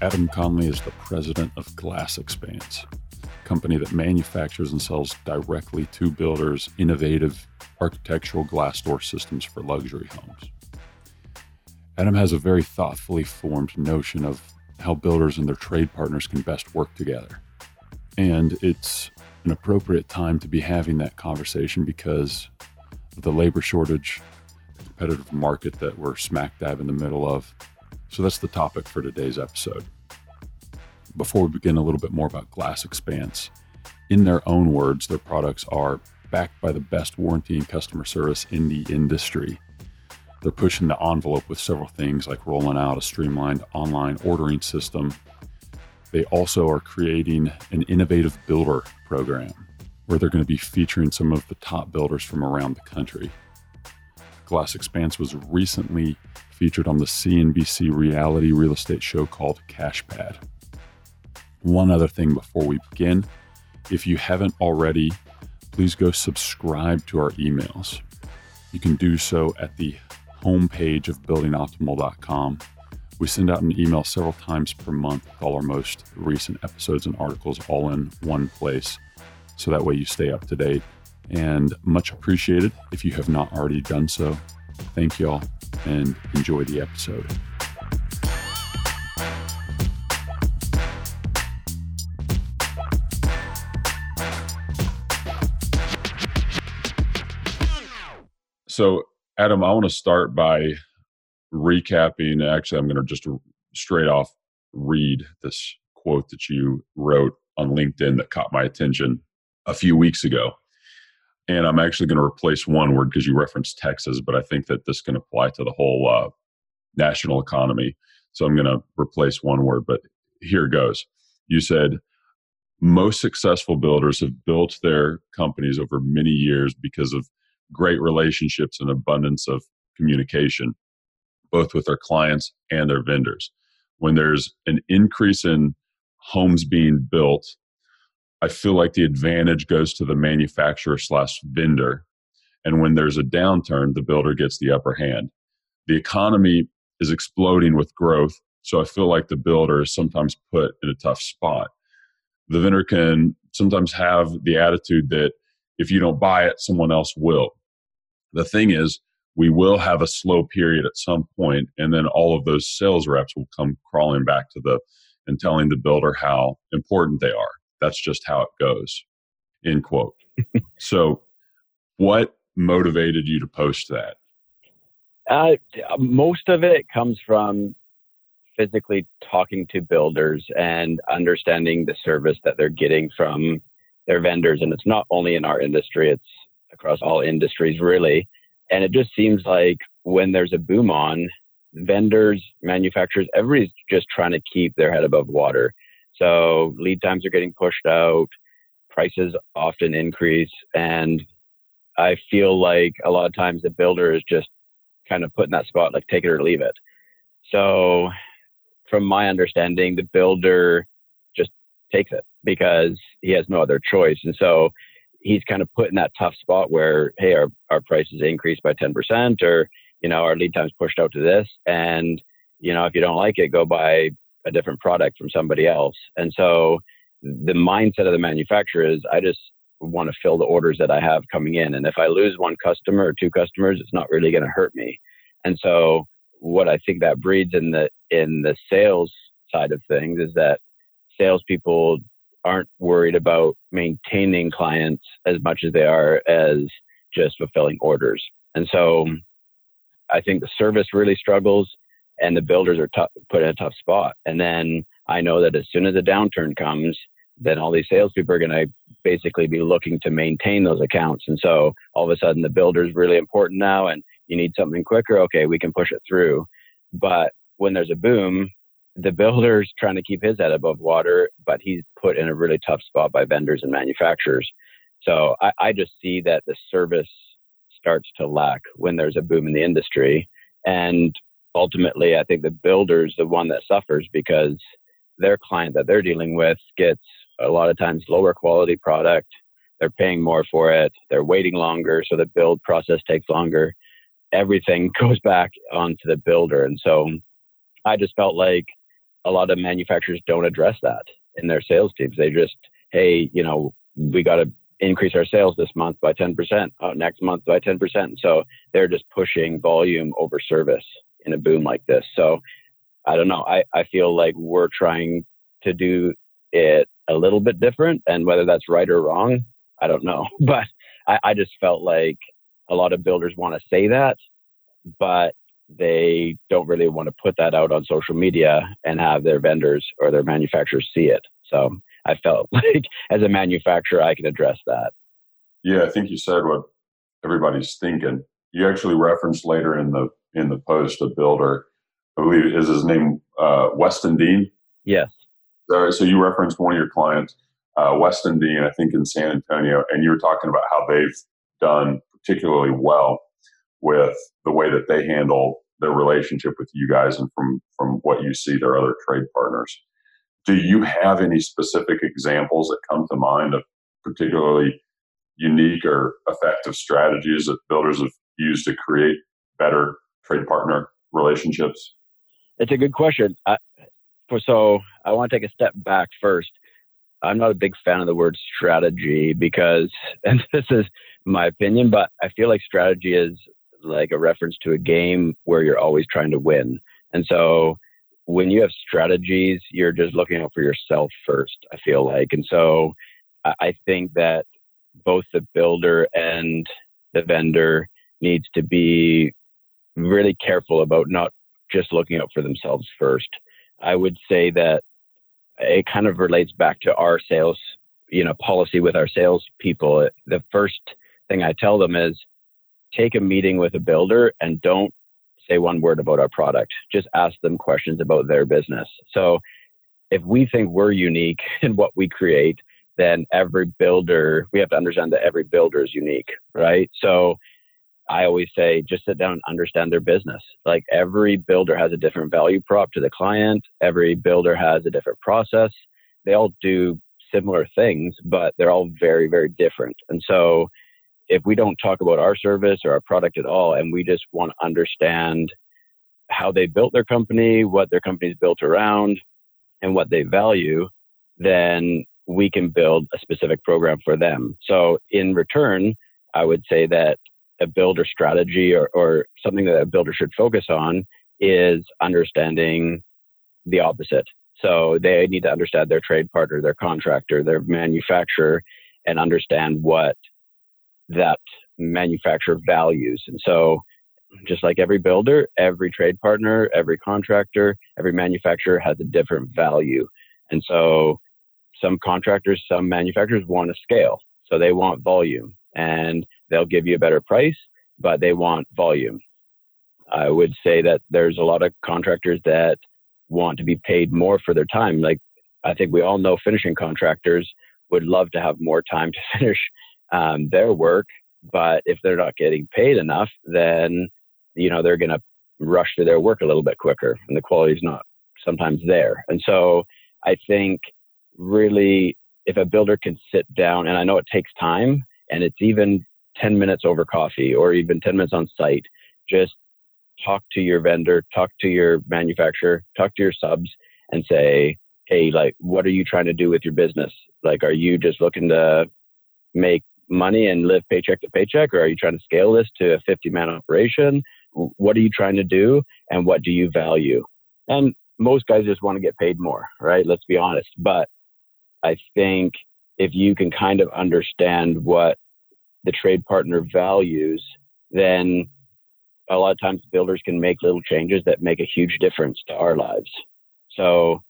Adam Conley is the president of Glass Expanse, a company that manufactures and sells directly to builders innovative architectural glass door systems for luxury homes. Adam has a very thoughtfully formed notion of how builders and their trade partners can best work together. And it's an appropriate time to be having that conversation because the labor shortage, the competitive market that we're smack dab in the middle of. So that's the topic for today's episode. Before we begin, a little bit more about Glass Expanse. In their own words, their products are backed by the best warranty and customer service in the industry. They're pushing the envelope with several things like rolling out a streamlined online ordering system. They also are creating an innovative builder program where they're going to be featuring some of the top builders from around the country. Glass Expanse was recently featured on the CNBC reality real estate show called Cash Pad. One other thing before we begin if you haven't already, please go subscribe to our emails. You can do so at the homepage of buildingoptimal.com. We send out an email several times per month with all our most recent episodes and articles all in one place. So that way you stay up to date. And much appreciated if you have not already done so. Thank y'all and enjoy the episode. So Adam, I want to start by recapping. Actually, I'm going to just straight off read this quote that you wrote on LinkedIn that caught my attention a few weeks ago. And I'm actually going to replace one word because you referenced Texas, but I think that this can apply to the whole uh, national economy. So I'm going to replace one word, but here goes. You said, most successful builders have built their companies over many years because of great relationships and abundance of communication, both with their clients and their vendors. When there's an increase in homes being built, I feel like the advantage goes to the manufacturer slash vendor. And when there's a downturn, the builder gets the upper hand. The economy is exploding with growth. So I feel like the builder is sometimes put in a tough spot. The vendor can sometimes have the attitude that if you don't buy it, someone else will. The thing is, we will have a slow period at some point, and then all of those sales reps will come crawling back to the and telling the builder how important they are. That's just how it goes. End quote. so, what motivated you to post that? Uh, most of it comes from physically talking to builders and understanding the service that they're getting from their vendors. And it's not only in our industry, it's across all industries, really. And it just seems like when there's a boom on, vendors, manufacturers, everybody's just trying to keep their head above water. So lead times are getting pushed out, prices often increase, and I feel like a lot of times the builder is just kind of put in that spot, like take it or leave it. So, from my understanding, the builder just takes it because he has no other choice. And so, he's kind of put in that tough spot where, hey, our, our prices increased by 10% or, you know, our lead time's pushed out to this. And, you know, if you don't like it, go buy a different product from somebody else. And so the mindset of the manufacturer is I just want to fill the orders that I have coming in. And if I lose one customer or two customers, it's not really going to hurt me. And so what I think that breeds in the in the sales side of things is that salespeople aren't worried about maintaining clients as much as they are as just fulfilling orders. And so mm. I think the service really struggles and the builders are put in a tough spot. And then I know that as soon as a downturn comes, then all these salespeople are going to basically be looking to maintain those accounts. And so all of a sudden the builder is really important now and you need something quicker. Okay, we can push it through. But when there's a boom, the builder's trying to keep his head above water, but he's put in a really tough spot by vendors and manufacturers. So I, I just see that the service starts to lack when there's a boom in the industry. And ultimately, I think the builder's the one that suffers because their client that they're dealing with gets a lot of times lower quality product. they're paying more for it, they're waiting longer, so the build process takes longer. Everything goes back onto the builder. And so I just felt like a lot of manufacturers don't address that in their sales teams. They just, hey, you know, we got to increase our sales this month by 10%, uh, next month by 10%. So they're just pushing volume over service in a boom like this. So I don't know. I, I feel like we're trying to do it a little bit different. And whether that's right or wrong, I don't know. But I, I just felt like a lot of builders want to say that, but they don't really want to put that out on social media and have their vendors or their manufacturers see it. So I felt like as a manufacturer, I can address that. Yeah, I think you said what everybody's thinking. You actually referenced later in the in the post a builder, I believe is his name uh, Weston Dean. Yes. So, so you referenced one of your clients, uh, Weston Dean, I think in San Antonio, and you were talking about how they've done particularly well with the way that they handle their relationship with you guys, and from from what you see, their other trade partners. Do you have any specific examples that come to mind of particularly unique or effective strategies that builders have used to create better trade partner relationships? It's a good question. I, so I want to take a step back first. I'm not a big fan of the word strategy because, and this is my opinion, but I feel like strategy is like a reference to a game where you're always trying to win. And so when you have strategies, you're just looking out for yourself first, I feel like. And so I think that both the builder and the vendor needs to be really careful about not just looking out for themselves first. I would say that it kind of relates back to our sales, you know, policy with our sales people. The first thing I tell them is take a meeting with a builder and don't say one word about our product. Just ask them questions about their business. So if we think we're unique in what we create, then every builder, we have to understand that every builder is unique, right? So I always say just sit down and understand their business. Like every builder has a different value prop to the client, every builder has a different process. They all do similar things, but they're all very, very different. And so if we don't talk about our service or our product at all, and we just want to understand how they built their company, what their company's built around, and what they value, then we can build a specific program for them. So in return, I would say that a builder strategy or, or something that a builder should focus on is understanding the opposite. So they need to understand their trade partner, their contractor, their manufacturer, and understand what that manufacturer values. And so, just like every builder, every trade partner, every contractor, every manufacturer has a different value. And so, some contractors, some manufacturers want to scale. So, they want volume and they'll give you a better price, but they want volume. I would say that there's a lot of contractors that want to be paid more for their time. Like, I think we all know finishing contractors would love to have more time to finish um, their work. But if they're not getting paid enough, then you know they're going to rush through their work a little bit quicker, and the quality is not sometimes there. And so I think really, if a builder can sit down, and I know it takes time, and it's even 10 minutes over coffee or even 10 minutes on site, just talk to your vendor, talk to your manufacturer, talk to your subs, and say, hey, like, what are you trying to do with your business? Like, are you just looking to make money and live paycheck to paycheck, or are you trying to scale this to a 50 man operation? What are you trying to do, and what do you value? And most guys just want to get paid more, right? Let's be honest. But I think if you can kind of understand what the trade partner values, then a lot of times builders can make little changes that make a huge difference to our lives. So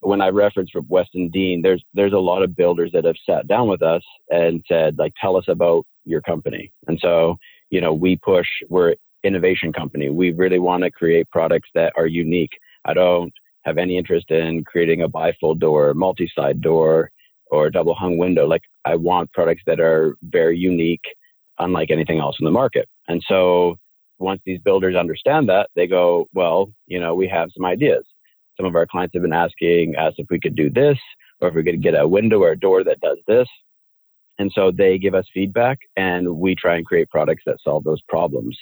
when I reference from Weston Dean, there's there's a lot of builders that have sat down with us and said, like, tell us about your company. And so, you know, we push, we're innovation company. We really want to create products that are unique. I don't have any interest in creating a bifold door, multi-side door, or a double hung window. Like I want products that are very unique, unlike anything else in the market. And so once these builders understand that, they go, well, you know, we have some ideas some of our clients have been asking us if we could do this or if we could get a window or a door that does this. And so they give us feedback and we try and create products that solve those problems.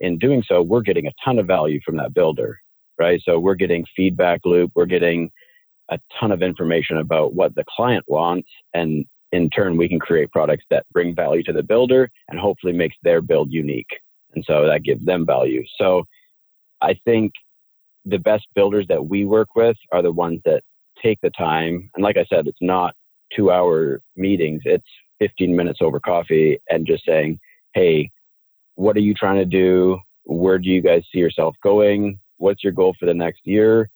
In doing so, we're getting a ton of value from that builder, right? So we're getting feedback loop, we're getting a ton of information about what the client wants and in turn we can create products that bring value to the builder and hopefully makes their build unique. And so that gives them value. So i think the best builders that we work with are the ones that take the time. And like i said it's not two hour meetings. It's 15 minutes over coffee and just saying hey what are you trying to do? Where do you guys see yourself going? What's your goal for the next year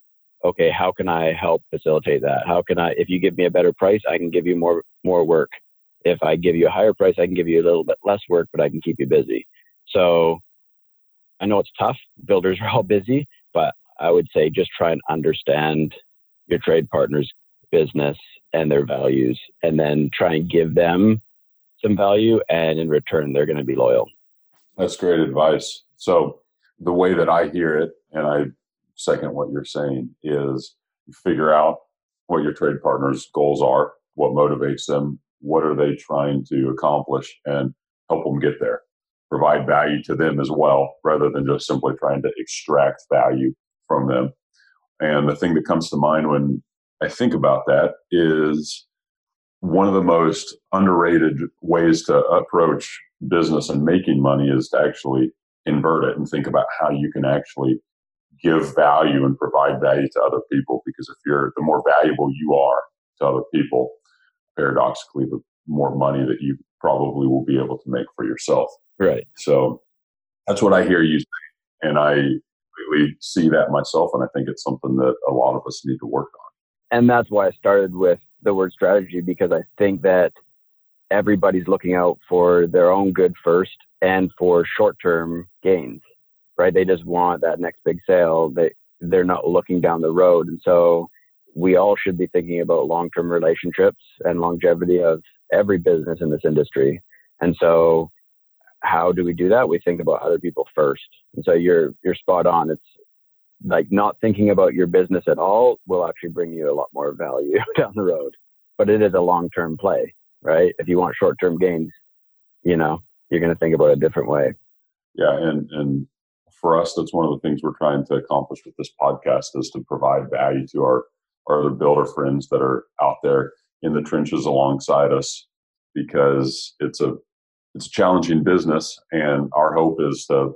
okay, how can I help facilitate that? How can I, if you give me a better price, I can give you more, more work. If I give you a higher price, I can give you a little bit less work, but I can keep you busy. So I know it's tough. Builders are all busy, but I would say just try and understand your trade partner's business and their values and then try and give them some value and in return they're going to be loyal. That's great advice. So the way that I hear it and I second what you're saying is figure out what your trade partners goals are what motivates them what are they trying to accomplish and help them get there. Provide value to them as well rather than just simply trying to extract value from them. And the thing that comes to mind when i think about that is one of the most underrated ways to approach business and making money is to actually invert it and think about how you can actually give value and provide value to other people because if you're the more valuable you are to other people paradoxically the more money that you probably will be able to make for yourself. Right. So that's what i hear you say and i really see that myself and i think it's something that a lot of us need to work on. And that's why i started with the word strategy because i think that everybody's looking out for their own good first and for short-term gains right? They just want that next big sale. They they're not looking down the road, and so we all should be thinking about long-term relationships and longevity of every business in this industry. And so, how do we do that? We think about other people first. And so you're you're spot on. It's like not thinking about your business at all will actually bring you a lot more value down the road. But it is a long-term play, right? If you want short-term gains, you know, you're going to think about it a different way. Yeah, and and for us, that's one of the things we're trying to accomplish with this podcast is to provide value to our, our other builder friends that are out there in the trenches alongside us because it's a it's a challenging business and our hope is to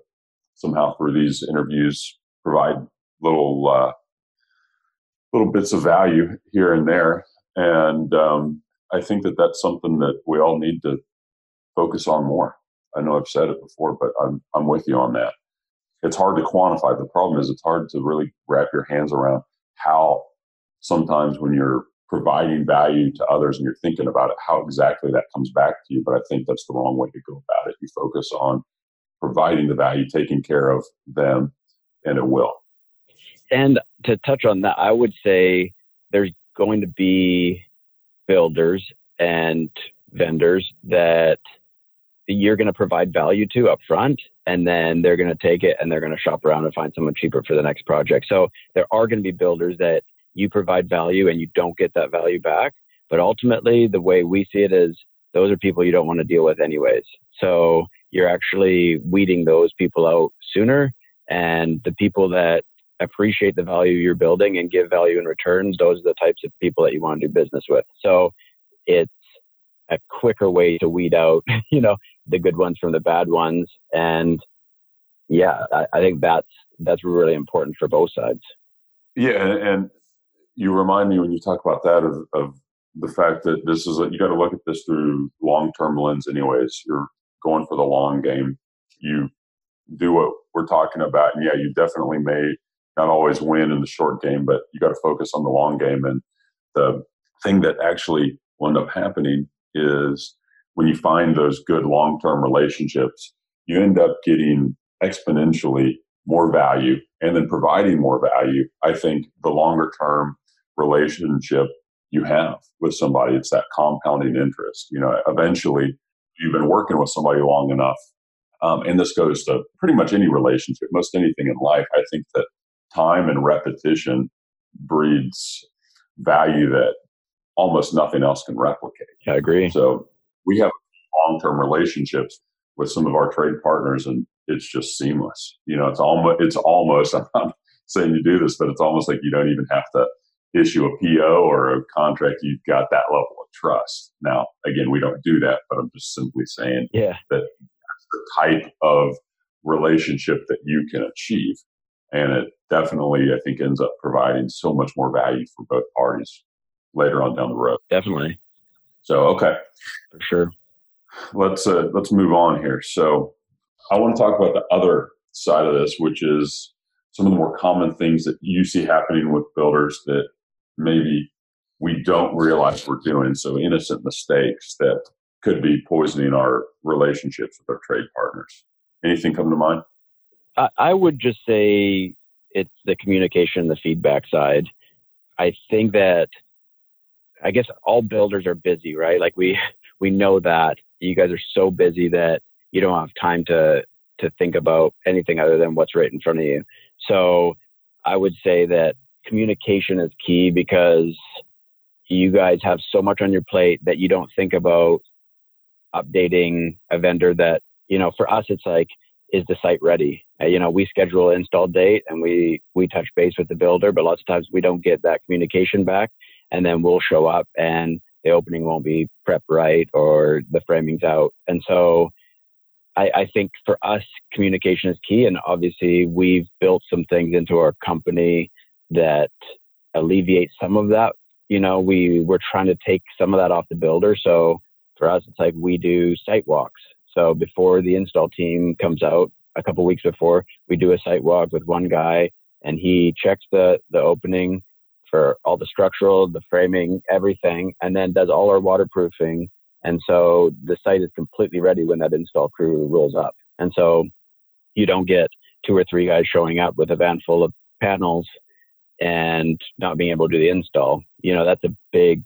somehow through these interviews provide little uh, little bits of value here and there. And um, i think that that's something that we all need to focus on more. I know i've said it before but i'm, I'm with you on that it's hard to quantify. The problem is it's hard to really wrap your hands around how sometimes when you're providing value to others and you're thinking about it, how exactly that comes back to you. But I think that's the wrong way to go about it. You focus on providing the value, taking care of them, and it will. And to touch on that, I would say there's going to be builders and vendors that you're going to provide value to up front and then they're going to take it and they're going to shop around and find someone cheaper for the next project. So there are going to be builders that you provide value and you don't get that value back. But ultimately, the way we see it is those are people you don't want to deal with anyways. So you're actually weeding those people out sooner. And the people that appreciate the value you're building and give value in return, those are the types of people that you want to do business with. So it's a quicker way to weed out, you know, the good ones from the bad ones. And yeah, I, I think that's that's really important for both sides. Yeah, and, and you remind me when you talk about that of, of the fact that this is a, you got to look at this through long term lens. Anyways, you're going for the long game. You do what we're talking about, and yeah, you definitely may not always win in the short game, but you got to focus on the long game. And the thing that actually will end up happening is when you find those good long term relationships, you end up getting exponentially more value and then providing more value. I think the longer term relationship you have with somebody, it's that compounding interest. You know, eventually you've been working with somebody long enough. Um, and this goes to pretty much any relationship, most anything in life. I think that time and repetition breeds value that almost nothing else can replicate. I agree. So we have long term relationships with some of our trade partners, and it's just seamless. You know, it's almost it's almost. I'm not saying you do this, but it's almost like you don't even have to issue a PO or a contract. You've got that level of trust. Now, again, we don't do that, but I'm just simply saying yeah. that the type of relationship that you can achieve. And it definitely, I think, ends up providing so much more value for both parties later on down the road. Definitely. So, okay. For sure. Let's uh, let's move on here. So, I want to talk about the other side of this, which is some of the more common things that you see happening with builders that maybe we don't realize we're doing. So, innocent mistakes that could be poisoning our relationships with our trade partners. Anything come to mind? I, I would just say it's the communication, the feedback side. I think that I guess all builders are busy, right? Like we we know that you guys are so busy that you don't have time to to think about anything other than what's right in front of you. So I would say that communication is key because you guys have so much on your plate that you don't think about updating a vendor that you know for us it's like is the site ready uh, you know we schedule an install date and we we touch base with the builder but lots of times we don't get that communication back and then we'll show up and the opening won't be prepped right or the framing's out. And so I, I think for us communication is key. And obviously we've built some things into our company that alleviate some of that. You know we we're trying to take some of that off the builder. So for us it's like we do site walks. So before the install team comes out, a couple weeks before, we do a site walk with one guy, and he checks the the opening for all the structural, the framing, everything, and then does all our waterproofing. And so the site is completely ready when that install crew rolls up. And so you don't get two or three guys showing up with a van full of panels and not being able to do the install. You know, that's a big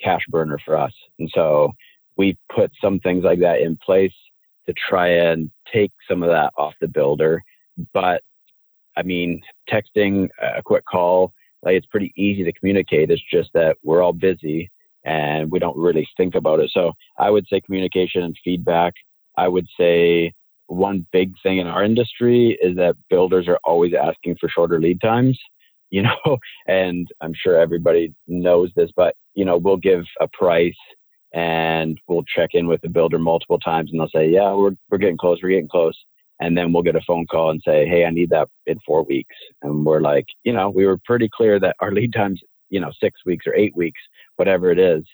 cash burner for us. And so we put some things like that in place to try and take some of that off the builder. But I mean, texting, a quick call, like it's pretty easy to communicate. It's just that we're all busy and we don't really think about it. So I would say communication and feedback. I would say one big thing in our industry is that builders are always asking for shorter lead times, you know, and I'm sure everybody knows this, but you know, we'll give a price and we'll check in with the builder multiple times and they'll say, yeah, we're, we're getting close, we're getting close. And then we'll get a phone call and say, hey, I need that in four weeks. And we're like, you know, we were pretty clear that our lead time's, you know, six weeks or eight weeks, whatever it is.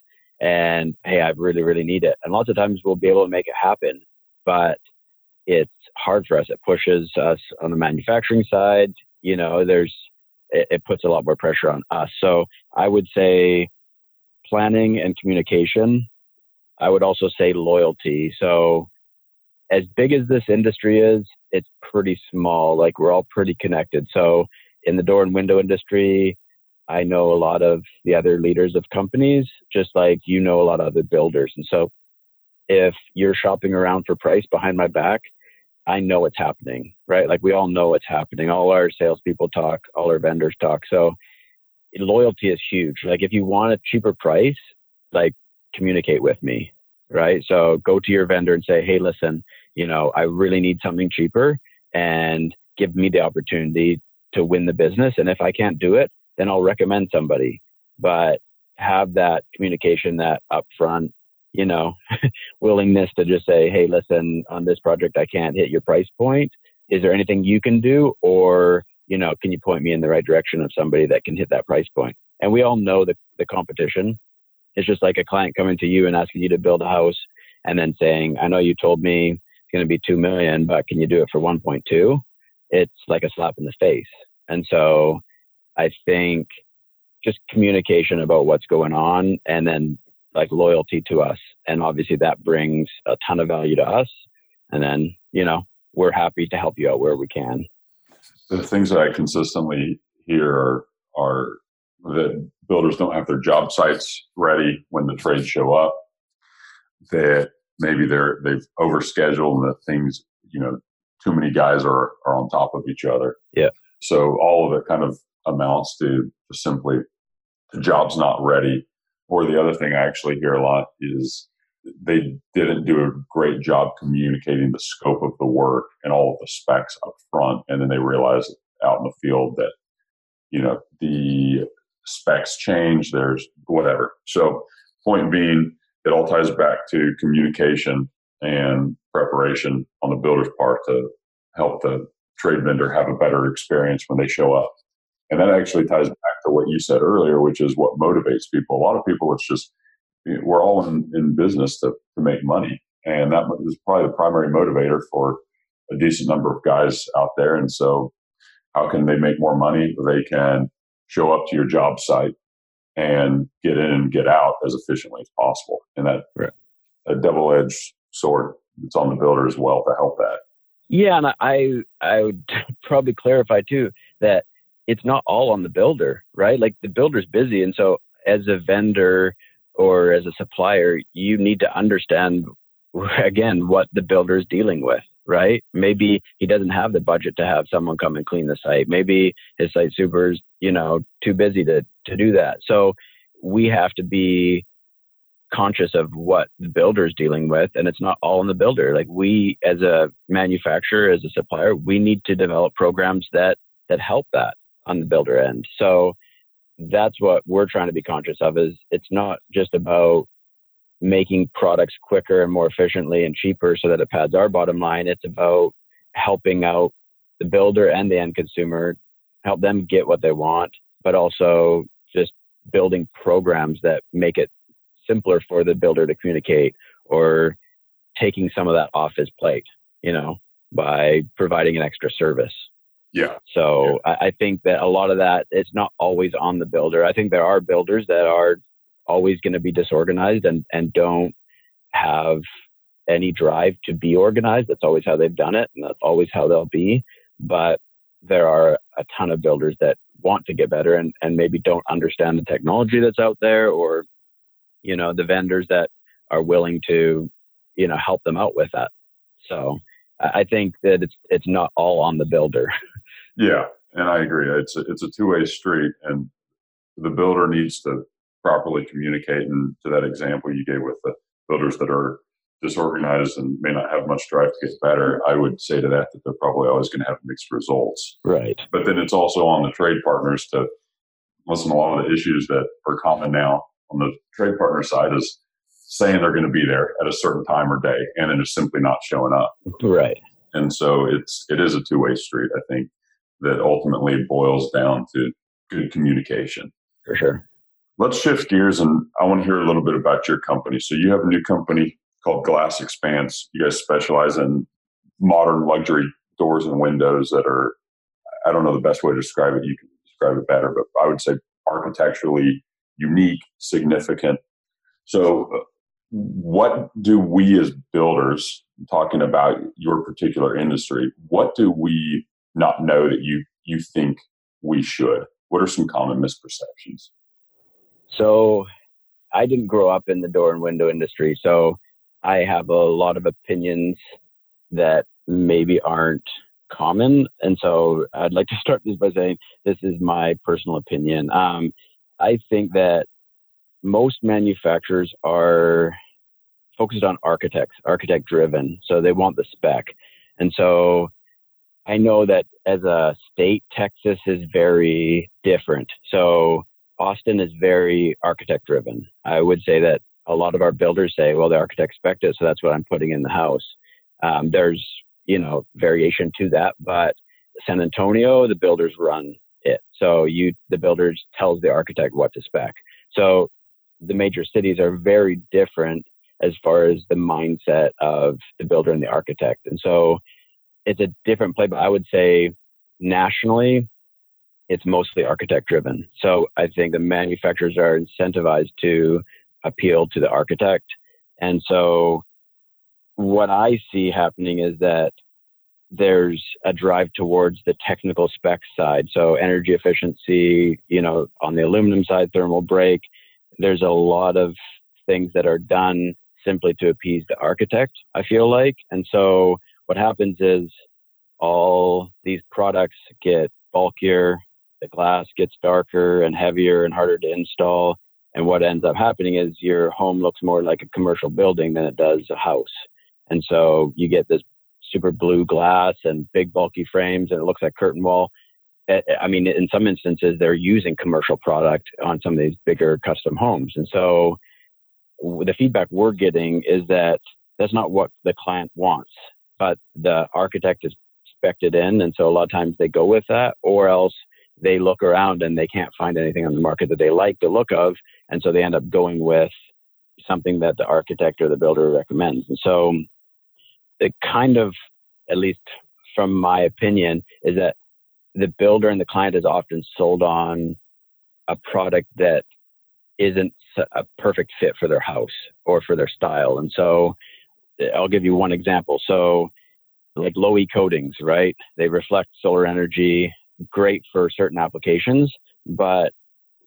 And hey, I really, really need it. And lots of times we'll be able to make it happen, but it's hard for us. It pushes us on the manufacturing side. You know, there's, it, it puts a lot more pressure on us. So I would say planning and communication. I would also say loyalty. So, as big as this industry is, it's pretty small. Like, we're all pretty connected. So, in the door and window industry, I know a lot of the other leaders of companies, just like you know a lot of other builders. And so, if you're shopping around for price behind my back, I know what's happening, right? Like we all know what's happening. All our salespeople talk, all our vendors talk. So loyalty is huge. Like if you want a cheaper price, like communicate with me, right? So go to your vendor and say, hey, listen, you know, I really need something cheaper and give me the opportunity to win the business. And if I can't do it, then I'll recommend somebody. But have that communication, that upfront, you know, willingness to just say, hey, listen, on this project, I can't hit your price point. Is there anything you can do? Or you know, can you point me in the right direction of somebody that can hit that price point? And we all know the, the competition. It's just like a client coming to you and asking you to build a house and then saying, I know you told me it's going to be 2 million, but can you do it for 1.2? It's like a slap in the face. And so I think just communication about what's going on and then like loyalty to us. And obviously that brings a ton of value to us. And then, you know, we're happy to help you out where we can the things that I consistently hear are, are that builders don't have their job sites ready when the trades show up. That maybe they're they've overscheduled and that things you know too many guys are are on top of each other. Yeah. So all of it kind of amounts to simply the job's not ready. Or the other thing I actually hear a lot is they didn't do a great job communicating the scope of the work and all of the specs up front. And then they realize out in the field that, you know, the specs change, there's whatever. So, point being, it all ties back to communication and preparation on the builder's part to help the trade vendor have a better experience when they show up. And that actually ties back to what you said earlier, which is what motivates people. A lot of people, it's just, we're all in, in business to, to make money. And that is probably the primary motivator for a decent number of guys out there. And so, how can they make more money? They can show up to your job site and get in and get out as efficiently as possible. And that right. a double edged sword, it's on the builder as well to help that. Yeah, and I I would probably clarify too that it's not all on the builder, right? Like the builder's busy, and so as a vendor or as a supplier, you need to understand again what the builder is dealing with, right? Maybe he doesn't have the budget to have someone come and clean the site. Maybe his site super's, you know, too busy to to do that. So we have to be conscious of what the builder is dealing with and it's not all in the builder like we as a manufacturer as a supplier we need to develop programs that that help that on the builder end so that's what we're trying to be conscious of is it's not just about making products quicker and more efficiently and cheaper so that it pads our bottom line it's about helping out the builder and the end consumer help them get what they want but also just building programs that make it simpler for the builder to communicate or taking some of that off his plate, you know, by providing an extra service. Yeah. So yeah. I, I, think that a lot of that it's not always on the builder. I think there are builders that are always going to be disorganized and and don't have any drive to be organized. That's always how they've done it, and that's always how they'll be. But there are a ton of builders that want to get better and, and maybe don't understand the technology that's out there or you know the vendors that are willing to you know help them out with that so i think that it's it's not all on the builder yeah and i agree it's a, it's a two-way street and the builder needs to properly communicate and to that example you gave with the builders that are disorganized and may not have much drive to get better i would say to that that they're probably always going to have mixed results right but then it's also on the trade partners to listen to a lot of the issues that are common now on the trade partner side is saying they're going to be there at a certain time or day and then just simply not showing up. Right. And so it's it is a two way street. I think that ultimately boils down to good communication. For sure. Let's shift gears and I want to hear a little bit about your company. So you have a new company called Glass Expanse. You guys specialize in modern luxury doors and windows that are I don't know the best way to describe it. You can describe it better, but I would say architecturally unique, significant. So, uh, what do we as builders, talking about your particular industry, what do we not know that you you think we should? What are some common misperceptions? So, I didn't grow up in the door and window industry, so I have a lot of opinions that maybe aren't common. And so I'd like to start this by saying this is my personal opinion. Um, I think that most manufacturers are focused on architects, architect driven. So they want the spec. And so I know that as a state, Texas is very different. So Austin is very architect driven. I would say that a lot of our builders say, well, the architect spec it, so that's what I'm putting in the house. Um, there's, you know, variation to that, but San Antonio, the builders run it. So you, the builders tells the architect what to spec. So the major cities are very different as far as the mindset of the builder and the architect. And so it's a different play, but I would say nationally, it's mostly architect driven. So I think the manufacturers are incentivized to appeal to the architect. And so what I see happening is that there's a drive towards the technical spec side. So energy efficiency, you know, on the aluminum side, thermal break. There's a lot of things that are done simply to appease the architect, I feel like. And so what happens is all these products get bulkier, the glass gets darker and heavier and harder to install. And what ends up happening is your home looks more like a commercial building than it does a house. And so you get this super blue glass and big bulky frames and it looks like curtain wall. I mean, in some instances, they're using commercial product on some of these bigger custom homes. And so the feedback we're getting is that that's not what the client wants, but the architect is expected in. And so a lot of times they go with that, or else they look around and they can't find anything on the market that they like the look of. And so they end up going with something that the architect or the builder recommends. And so it kind of, at least from my opinion, is that the builder and the client is often sold on a product that isn't a perfect fit for their house or for their style. And so I'll give you one example. So like low E coatings, right? They reflect solar energy, great for certain applications, but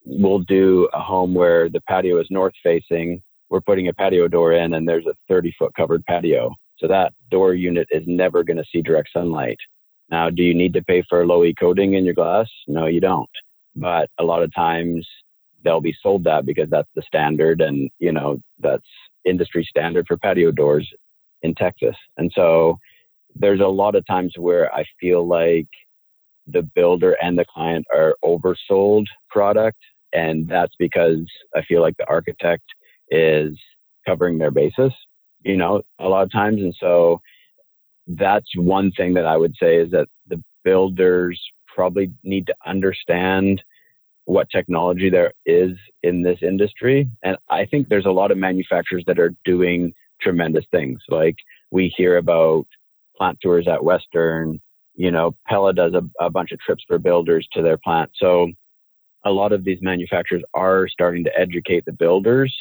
we'll do a home where the patio is north facing. We're putting a patio door in and there's a 30 foot covered patio. So that door unit is never going to see direct sunlight. Now, do you need to pay for low E coating in your glass? No, you don't. But a lot of times they'll be sold that because that's the standard and, you know, that's industry standard for patio doors in Texas. And so there's a lot of times where I feel like the builder and the client are oversold product. And that's because I feel like the architect is covering their basis, you know, a lot of times. And so that's one thing that I would say is that the builders probably need to understand what technology there is in this industry. And I think there's a lot of manufacturers that are doing tremendous things. Like we hear about plant tours at Western. You know, Pella does a, a bunch of trips for builders to their plant. So a lot of these manufacturers are starting to educate the builders,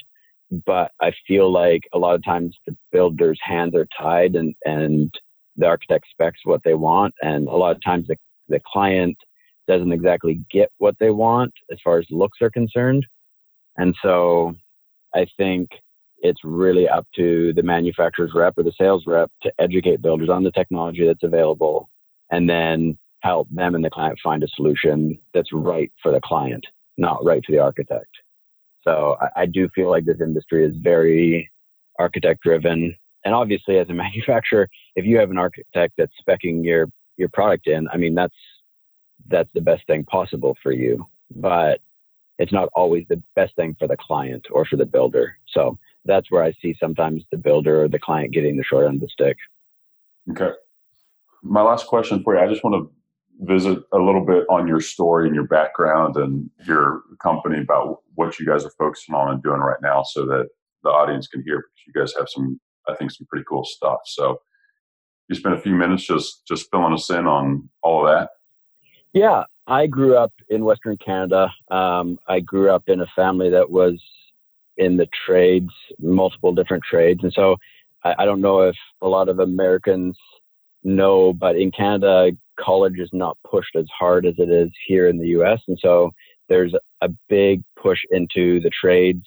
but I feel like a lot of times the builders' hands are tied and, and the architect specs what they want. And a lot of times the, the client doesn't exactly get what they want as far as looks are concerned. And so I think it's really up to the manufacturer's rep or the sales rep to educate builders on the technology that's available and then help them and the client find a solution that's right for the client, not right for the architect. So I, I do feel like this industry is very architect driven. And obviously as a manufacturer, if you have an architect that's specking your your product in, I mean that's that's the best thing possible for you. But it's not always the best thing for the client or for the builder. So that's where I see sometimes the builder or the client getting the short end of the stick. Okay. My last question for you, I just want to visit a little bit on your story and your background and your company about what you guys are focusing on and doing right now so that the audience can hear because you guys have some I think some pretty cool stuff. So you spend a few minutes just just filling us in on all of that. Yeah, I grew up in Western Canada. Um, I grew up in a family that was in the trades, multiple different trades. And so I, I don't know if a lot of Americans know, but in Canada, college is not pushed as hard as it is here in the US. And so there's a big push into the trades.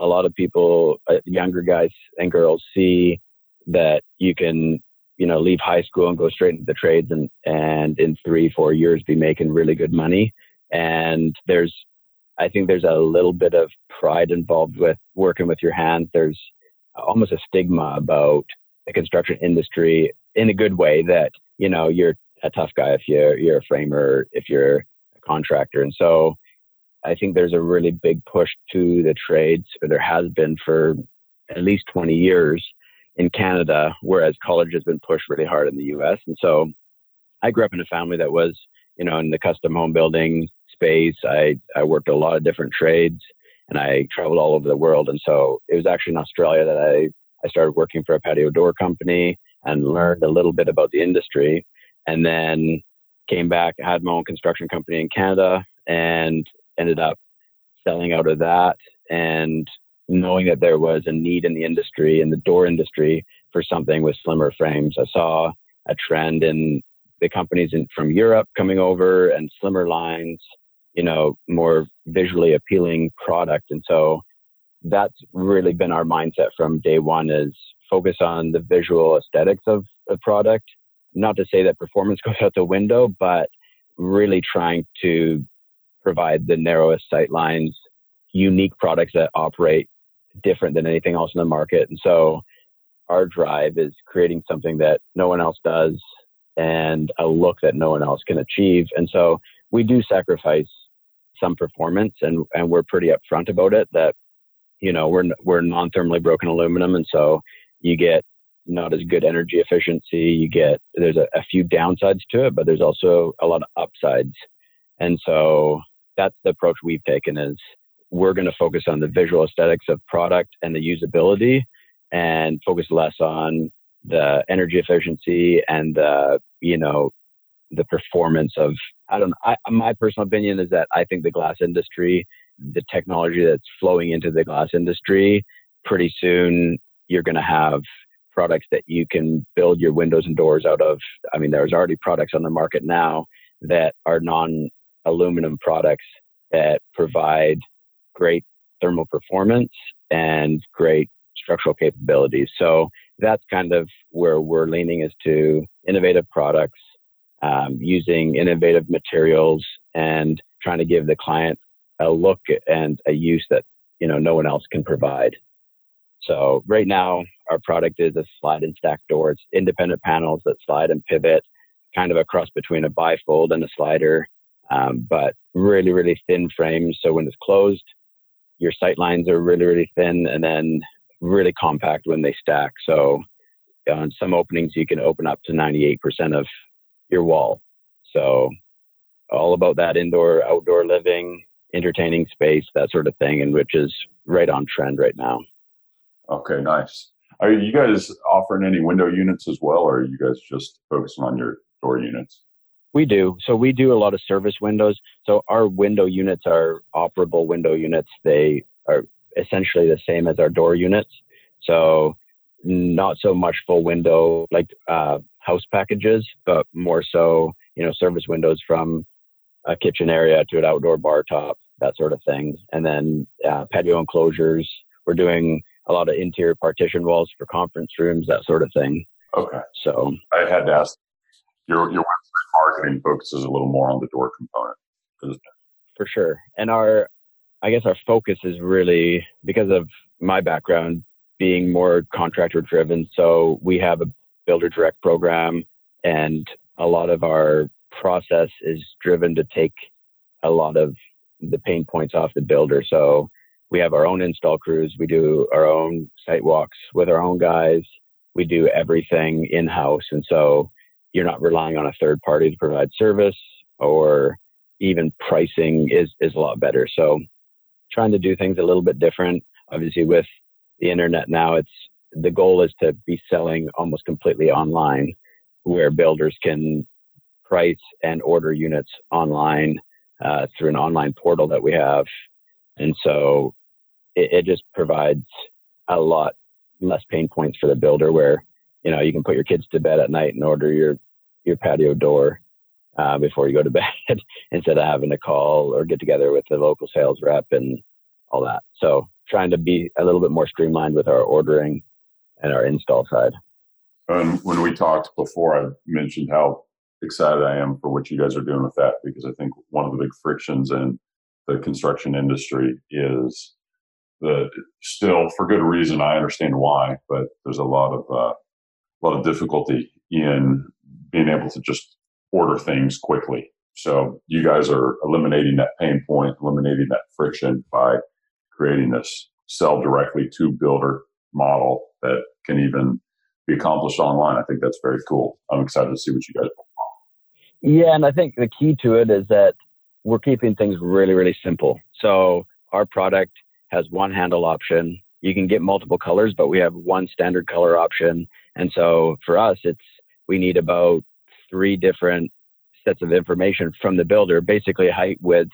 A lot of people, uh, younger guys and girls, see that you can, you know, leave high school and go straight into the trades and, and in three, four years be making really good money. And there's I think there's a little bit of pride involved with working with your hands. There's almost a stigma about the construction industry in a good way that, you know, you're a tough guy if you're, you're a framer, if you're a contractor. And so I think there's a really big push to the trades, or there has been for at least 20 years in Canada, whereas college has been pushed really hard in the US. And so I grew up in a family that was, you know, in the custom home building space. I, I worked a lot of different trades and I traveled all over the world. And so it was actually in Australia that I, I started working for a patio door company and learned a little bit about the industry. And then came back, had my own construction company in Canada and ended up selling out of that and knowing that there was a need in the industry, in the door industry, for something with slimmer frames. I saw a trend in the companies in, from Europe coming over and slimmer lines you know, more visually appealing product. And so that's really been our mindset from day one is focus on the visual aesthetics of the product. Not to say that performance goes out the window, but really trying to provide the narrowest sight lines unique products that operate different than anything else in the market. And so our drive is creating something that no one else does and a look that no one else can achieve. And so we do sacrifice some performance and, and we're pretty upfront about it that, you know, we're, we're non-thermally broken aluminum. And so you get not as good energy efficiency. You get, there's a, a few downsides to it, but there's also a lot of upsides. And so that's the approach we've taken is we're going to focus on the visual aesthetics of product and the usability and focus less on the energy efficiency and the you know the performance of i don't know I, my personal opinion is that i think the glass industry the technology that's flowing into the glass industry pretty soon you're going to have products that you can build your windows and doors out of i mean there's already products on the market now that are non aluminum products that provide great thermal performance and great structural capabilities. So that's kind of where we're leaning is to innovative products, um, using innovative materials, and trying to give the client a look and a use that you know no one else can provide. So right now, our product is a slide and stack door. It's independent panels that slide and pivot, kind of a cross between a bifold and a slider, um, but really, really thin frames. So when it's closed, your sight lines are really, really thin, and then really compact when they stack. So on some openings, you can open up to 98% of your wall. So all about that indoor, outdoor living, entertaining space, that sort of thing, and which is right on trend right now. Okay, nice. Are you guys offering any window units as well, or are you guys just focusing on your door units? We do. So we do a lot of service windows. So our window units are operable window units. They are essentially the same as our door units. So not so much full window like uh, house packages, but more so, you know, service windows from a kitchen area to an outdoor bar top, that sort of thing. And then uh, patio enclosures. We're doing a lot of interior partition walls for conference rooms, that sort of thing. Okay. So I had to ask your your website marketing focuses a little more on the door component. For sure. And our I guess our focus is really because of my background being more contractor driven. So we have a builder direct program and a lot of our process is driven to take a lot of the pain points off the builder. So we have our own install crews. We do our own site walks with our own guys. We do everything in house. And so you're not relying on a third party to provide service or even pricing is, is a lot better. So trying to do things a little bit different. Obviously, with the internet now, it's the goal is to be selling almost completely online, where builders can price and order units online uh, through an online portal that we have, and so it, it just provides a lot less pain points for the builder. Where you know you can put your kids to bed at night and order your your patio door uh, before you go to bed instead of having to call or get together with the local sales rep and all that. So trying to be a little bit more streamlined with our ordering and our install side. And when we talked before, I mentioned how excited I am for what you guys are doing with that because I think one of the big frictions in the construction industry is still for good reason. I understand why, but there's a lot of uh, a lot of difficulty in being able to just order things quickly. So you guys are eliminating that pain point, eliminating that friction by creating this sell directly to builder model that can even be accomplished online. I think that's very cool. I'm excited to see what you guys. Yeah, and I think the key to it is that we're keeping things really, really simple. So our product has one handle option. You can get multiple colors, but we have one standard color option. And so for us, it's we need about three different sets of information from the builder, basically height, width,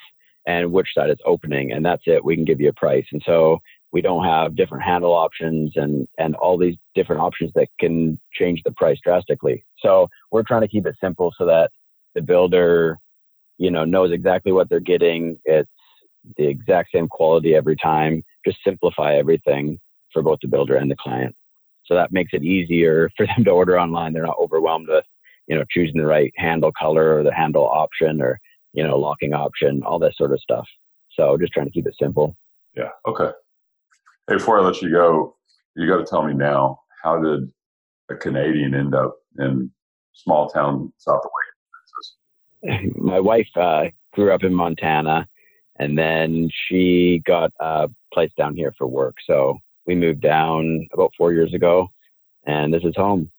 and which side it's opening. And that's it. We can give you a price. And so we don't have different handle options and, and all these different options that can change the price drastically. So we're trying to keep it simple so that the builder, you know, knows exactly what they're getting. It's the exact same quality every time. Just simplify everything for both the builder and the client. So that makes it easier for them to order online. They're not overwhelmed with, you know, choosing the right handle color or the handle option or, you know, locking option, all that sort of stuff. So just trying to keep it simple. Yeah. Okay. Hey, before I let you go, you got to tell me now how did a Canadian end up in small town South of Texas? My wife uh, grew up in Montana, and then she got a place down here for work. So we moved down about four years ago, and this is home.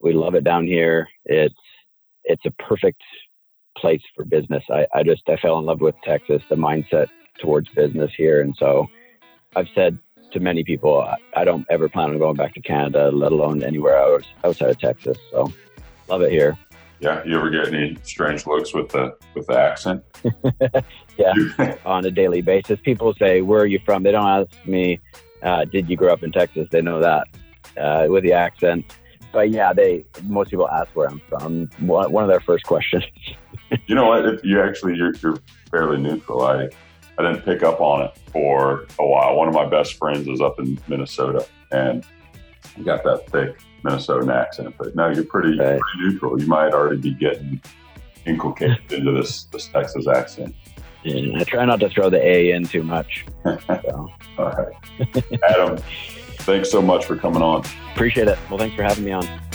We love it down here. It's it's a perfect place for business. I, I just I fell in love with Texas, the mindset towards business here, and so I've said to many people, I, I don't ever plan on going back to Canada, let alone anywhere else outside of Texas. So love it here. Yeah, you ever get any strange looks with the with the accent? yeah, on a daily basis. People say, "Where are you from?" They don't ask me, uh, "Did you grow up in Texas?" They know that uh, with the accent. But yeah, they most people ask where I'm from. One of their first questions. you know what? If you actually you're, you're fairly neutral. I I didn't pick up on it for a while. One of my best friends is up in Minnesota, and got that thick Minnesotan accent, but no, you're pretty, right. pretty neutral. You might already be getting inculcated into this this Texas accent. Yeah, I try not to throw the A in too much. So. All right, Adam. thanks so much for coming on. Appreciate it. Well, thanks for having me on.